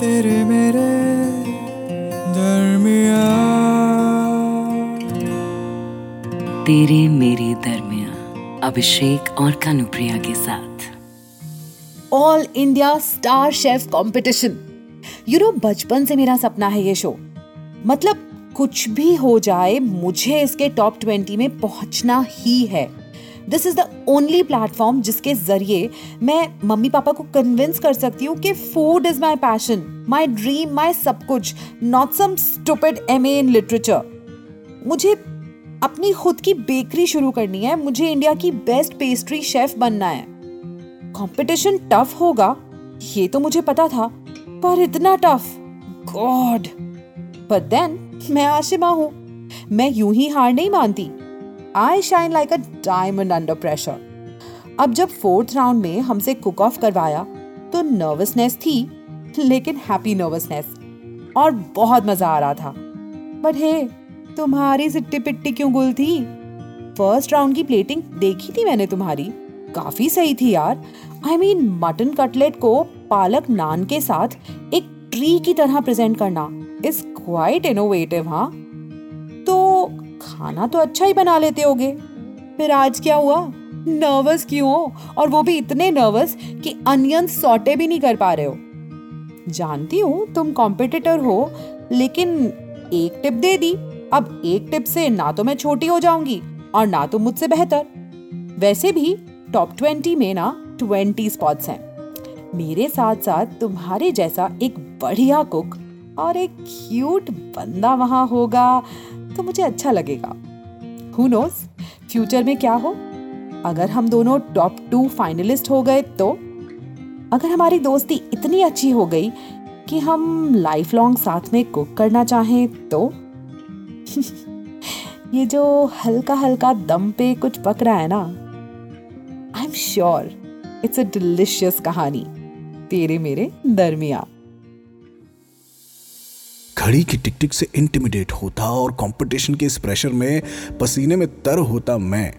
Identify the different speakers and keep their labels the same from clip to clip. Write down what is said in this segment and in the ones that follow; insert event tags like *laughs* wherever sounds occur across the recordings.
Speaker 1: तेरे मेरे दरमिया
Speaker 2: तेरे मेरे दरमिया अभिषेक और कानुप्रिया के साथ।
Speaker 3: All India star chef competition you know बचपन से मेरा सपना है ये शो मतलब कुछ भी हो जाए मुझे इसके टॉप ट्वेंटी में पहुँचना ही है। This is the only platform जिसके ज़रिए मैं मम्मी पापा को कन्विंस कर सकती हूँ कि food is my passion my dream my सब कुछ not some stupid M A in literature मुझे अपनी खुद की बेकरी शुरू करनी है, मुझे इंडिया की बेस्ट पेस्ट्री शेफ बनना है। कंपटीशन टफ होगा, ये तो मुझे पता था, पर इतना टफ गॉड बट देन मैं आशिमा हूँ। मैं यूँ ही हार नहीं मानती। I shine like a diamond under pressure अब जब फोर्थ राउंड में हमसे कुक ऑफ़ करवाया तो नर्वसनेस थी, लेकिन हैप्पी नर्वसनेस और बहुत मज़ा आ रहा था। बट हे तुम्हारी सिट्टी पिट्टी क्यों गुल थी? फ़र्स्ट राउंड की प्लेटिंग देखी थी मैंने तुम्हारी। काफ़ी सही थी यार। आई मीन मटन कटलेट को पालक नान के साथ एक ट्री की तरह प्रेजेंट करना इज़ क्वाइट इनोवेटिव हाँ? खाना तो अच्छा ही बना लेते होगे। फिर आज क्या हुआ? नर्वस क्यों? हो और वो भी इतने नर्वस कि अनियन सॉटे भी नहीं कर पा रहे हो। जानती हूँ तुम कॉम्पिटिटर हो, लेकिन एक टिप दे दी। अब एक टिप से ना तो मैं छोटी हो जाऊँगी और ना तो मुझसे बेहतर। वैसे भी टॉप ट्वेंटी में ना ट्वेंटी स्पॉट्स हैं। मेरे साथ साथ तुम्हारे जैसा एक बढ़िया कुक और एक क्यूट बंदा वहाँ होगा। तो मुझे अच्छा लगेगा। हु नोस फ्यूचर में क्या हो? अगर हम दोनों टॉप टू फाइनलिस्ट हो गए तो? अगर हमारी दोस्ती इतनी अच्छी हो गई कि हम लाइफ लॉन्ग साथ में कुक करना चाहें तो? *laughs* ये जो हल्का हल्का दम पे कुछ पक रहा है ना? I am sure it's a delicious कहानी। तेरे मेरे दरमिया
Speaker 4: घड़ी की टिक टिक से इंटिमिडेट होता और कंपटीशन के इस प्रेशर में पसीने में तर होता मैं।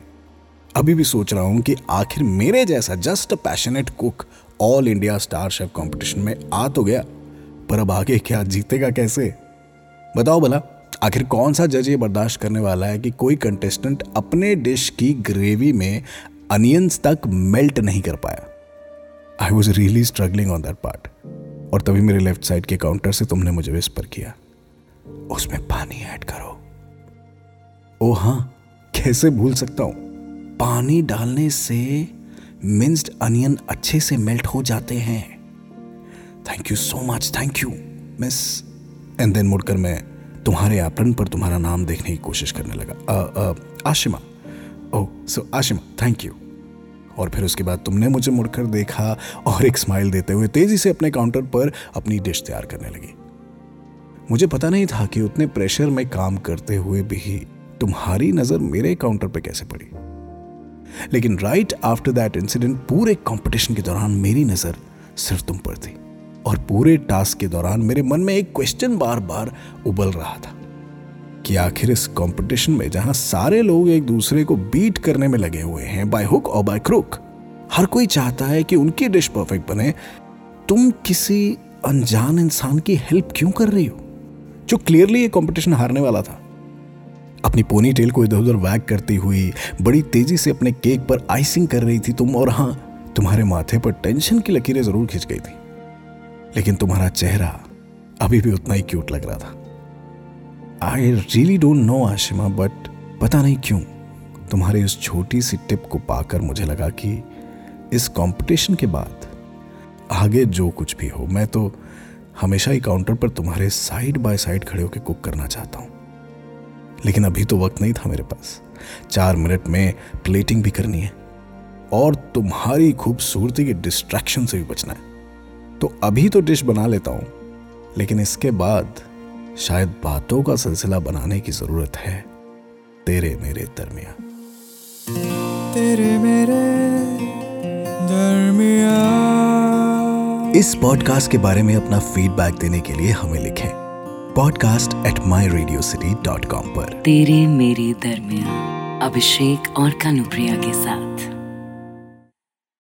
Speaker 4: अभी भी सोच रहा हूँ कि आखिर मेरे जैसा just passionate cook all India star chef competition में आ तो गया, पर अब आगे क्या जीतेगा कैसे? बताओ भला, आखिर कौन सा जज ये बर्दाश्त करने वाला है कि कोई कंटेस्टेंट अपने डिश की ग्रेवी में अनियंस तक मेल्ट नहीं कर पाया? I was really struggling on that part और तभी मेरे लेफ़्ट साइड के काउंटर से तुमने मुझे विस्पर किया, उसमें पानी ऐड करो. ओ हाँ कैसे भूल सकता हूँ? पानी डालने से मिन्स्ड अनियन अच्छे से मेल्ट हो जाते हैं। Thank you so much thank you miss and then मुड़कर मैं तुम्हारे एप्रन पर तुम्हारा नाम देखने की कोशिश करने लगा। Ashima. Oh so Ashima thank you और फिर उसके बाद तुमने मुझे मुड़कर देखा और एक स्माइल देते हुए तेज़ी से अपने काउंटर पर अपनी डिश तैयार करने लगी। मुझे पता नहीं था कि उतने प्रेशर में काम करते हुए भी तुम्हारी नज़र मेरे काउंटर पर कैसे पड़ी। लेकिन राइट आफ्टर दैट इंसिडेंट पूरे कंपटीशन के दौरान मेरी नज़र सिर्फ़ तुम पर थी और पूरे टास्क के दौरान मेरे मन में एक क्वेश्चन बार बार उबल रहा था। कि आखिर इस कंपटीशन में जहाँ सारे लोग एक दूसरे को बीट करने में लगे हुए हैं बाय हुक और बाय क्रुक हर कोई चाहता है कि उनकी डिश परफेक्ट बने। तुम किसी अनजान इंसान की हेल्प क्यों कर रही हो? जो क्लियरली ये कंपटीशन हारने वाला था। अपनी पोनी टेल को इधर उधर वैग करती हुई, बड़ी तेज़ी से अपने केक पर आइसिंग कर रही थी तुम, और हाँ, तुम्हारे माथे पर टेंशन की लकीरें ज़रूर खिंच गई थी। लेकिन तुम्हारा चेहरा अभी भी उतना ही क्यूट लग रहा था। I really don't know Ashima but पता नहीं क्यों। तुम्हारी उस छोटी सी टिप को पाकर मुझे लगा कि इस कंपटीशन के बाद आगे जो कुछ भी हो, मैं तो हमेशा ही काउंटर पर तुम्हारे साइड बाय साइड खड़े होकर कुक करना चाहता हूँ। लेकिन अभी तो वक्त नहीं था मेरे पास। चार मिनट में प्लेटिंग भी करनी है और तुम्हारी खूबसूरती के डिस्ट्रैक्शन से भी बचना है। तो अभी तो डिश बना लेता हूँ, लेकिन इसके बाद शायद बातों का सिलसिला बनाने की ज़रूरत है। तेरे मेरे दरमिया
Speaker 1: तेरे मेरे दरमिया
Speaker 4: इस पॉडकास्ट के बारे में अपना फीडबैक देने के लिए हमें लिखें। Podcast at my radio city dot com पर।
Speaker 2: तेरे मेरे दरमिया अभिषेक और कनुप्रिया के साथ।